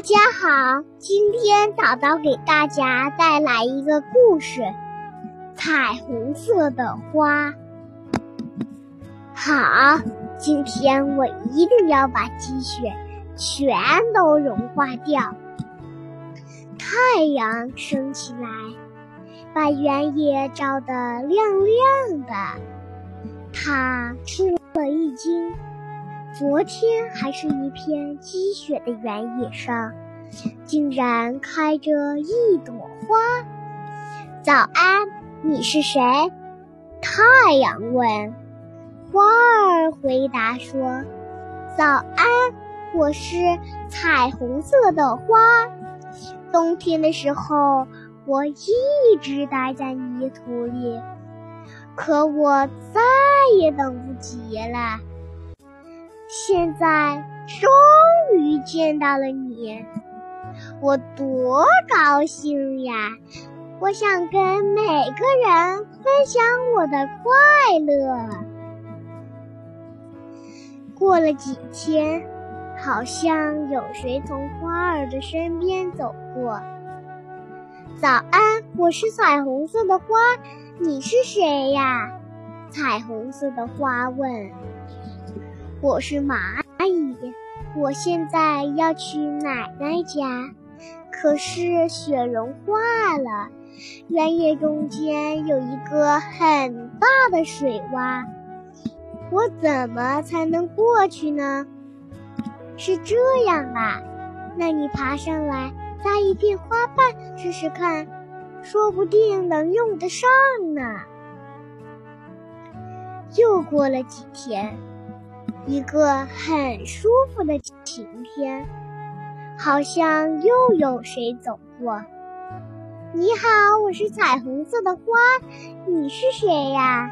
大家好，今天早早给大家带来一个故事：彩虹色的花。好，今天我一定要把积雪全都融化掉。太阳升起来，把原野照得亮亮的。他吃了一惊。昨天还是一片积雪的原野上，竟然开着一朵花。早安，你是谁？太阳问。花儿回答说：“早安，我是彩虹色的花。冬天的时候，我一直待在泥土里，可我再也等不及了。”现在终于见到了你，我多高兴呀！我想跟每个人分享我的快乐。过了几天，好像有谁从花儿的身边走过。早安，我是彩虹色的花，你是谁呀？彩虹色的花问。我是蚂蚁，我现在要去奶奶家，可是雪融化了，原野中间有一个很大的水洼，我怎么才能过去呢？是这样啊，那你爬上来摘一片花瓣试试看，说不定能用得上呢。又过了几天。一个很舒服的晴天，好像又有谁走过。你好，我是彩虹色的花，你是谁呀？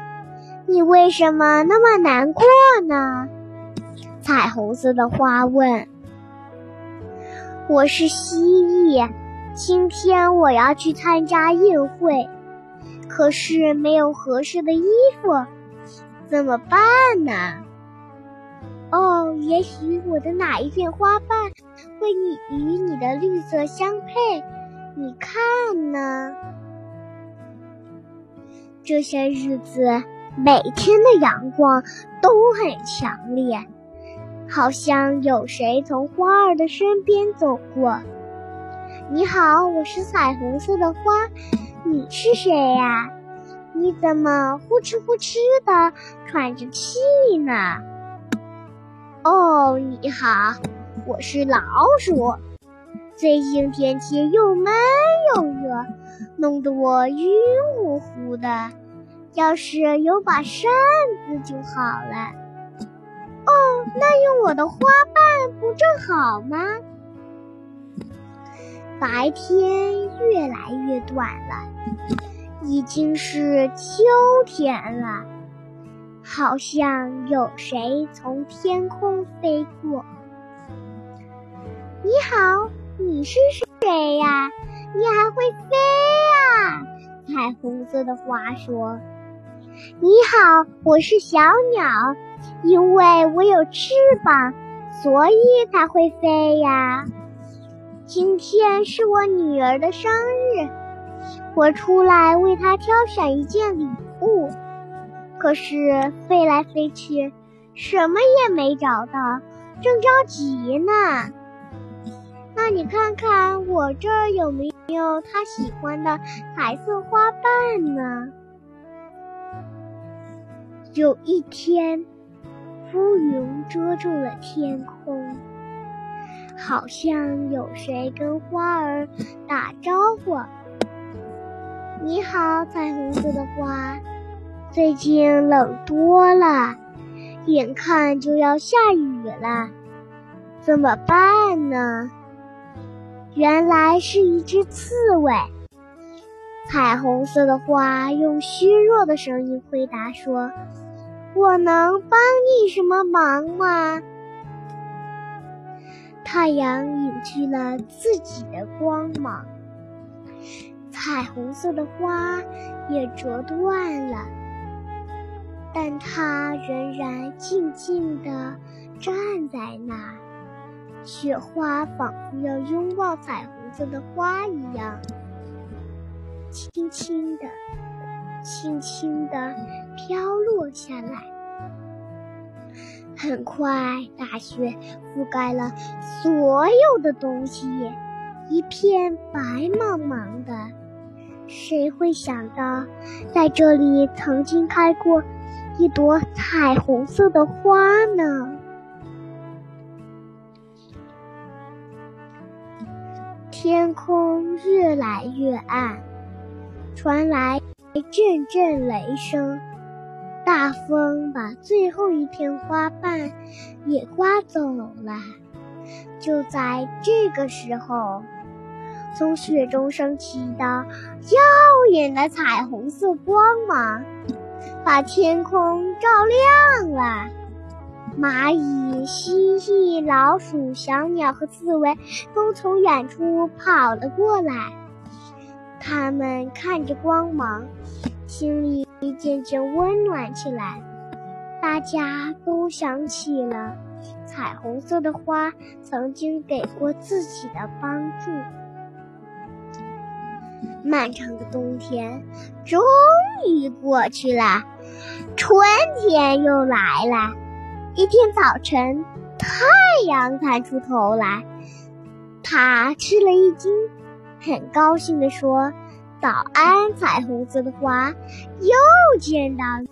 你为什么那么难过呢？彩虹色的花问。我是蜥蜴，今天我要去参加宴会，可是没有合适的衣服，怎么办呢？也许我的哪一片花瓣会与你的绿色相配？你看呢？这些日子每天的阳光都很强烈，好像有谁从花儿的身边走过。你好，我是彩虹色的花，你是谁呀？你怎么呼哧呼哧的喘着气呢？哦，你好，我是老鼠。最近天气又闷又热，弄得我晕乎乎的。要是有把扇子就好了。哦，那用我的花瓣不正好吗？白天越来越短了，已经是秋天了。好像有谁从天空飞过。你好，你是谁呀？你还会飞啊？彩虹色的花说：“你好，我是小鸟，因为我有翅膀，所以才会飞呀。今天是我女儿的生日，我出来为她挑选一件礼物。”可是飞来飞去，什么也没找到，正着急呢。那你看看我这儿有没有他喜欢的彩色花瓣呢？有一天，乌云遮住了天空，好像有谁跟花儿打招呼：“你好，彩虹色的花。”最近冷多了，眼看就要下雨了，怎么办呢？原来是一只刺猬。彩虹色的花用虚弱的声音回答说：“我能帮你什么忙吗？”太阳隐去了自己的光芒，彩虹色的花也折断了。但它仍然静静地站在那儿，雪花仿佛要拥抱彩虹色的花一样，轻轻地、轻轻地飘落下来。很快，大雪覆盖了所有的东西，一片白茫茫的。谁会想到，在这里曾经开过一朵彩虹色的花呢？天空越来越暗，传来阵阵雷声，大风把最后一片花瓣也刮走了。就在这个时候，从雪中升起的耀眼的彩虹色光芒，把天空照亮了。蚂蚁、蜥蜴、老鼠、小鸟和刺猬都从远处跑了过来。它们看着光芒，心里渐渐温暖起来。大家都想起了彩虹色的花曾经给过自己的帮助。漫长的冬天终于过去了，春天又来了。一天早晨，太阳探出头来，他吃了一惊，很高兴地说：“早安，彩虹色的花，又见到你。”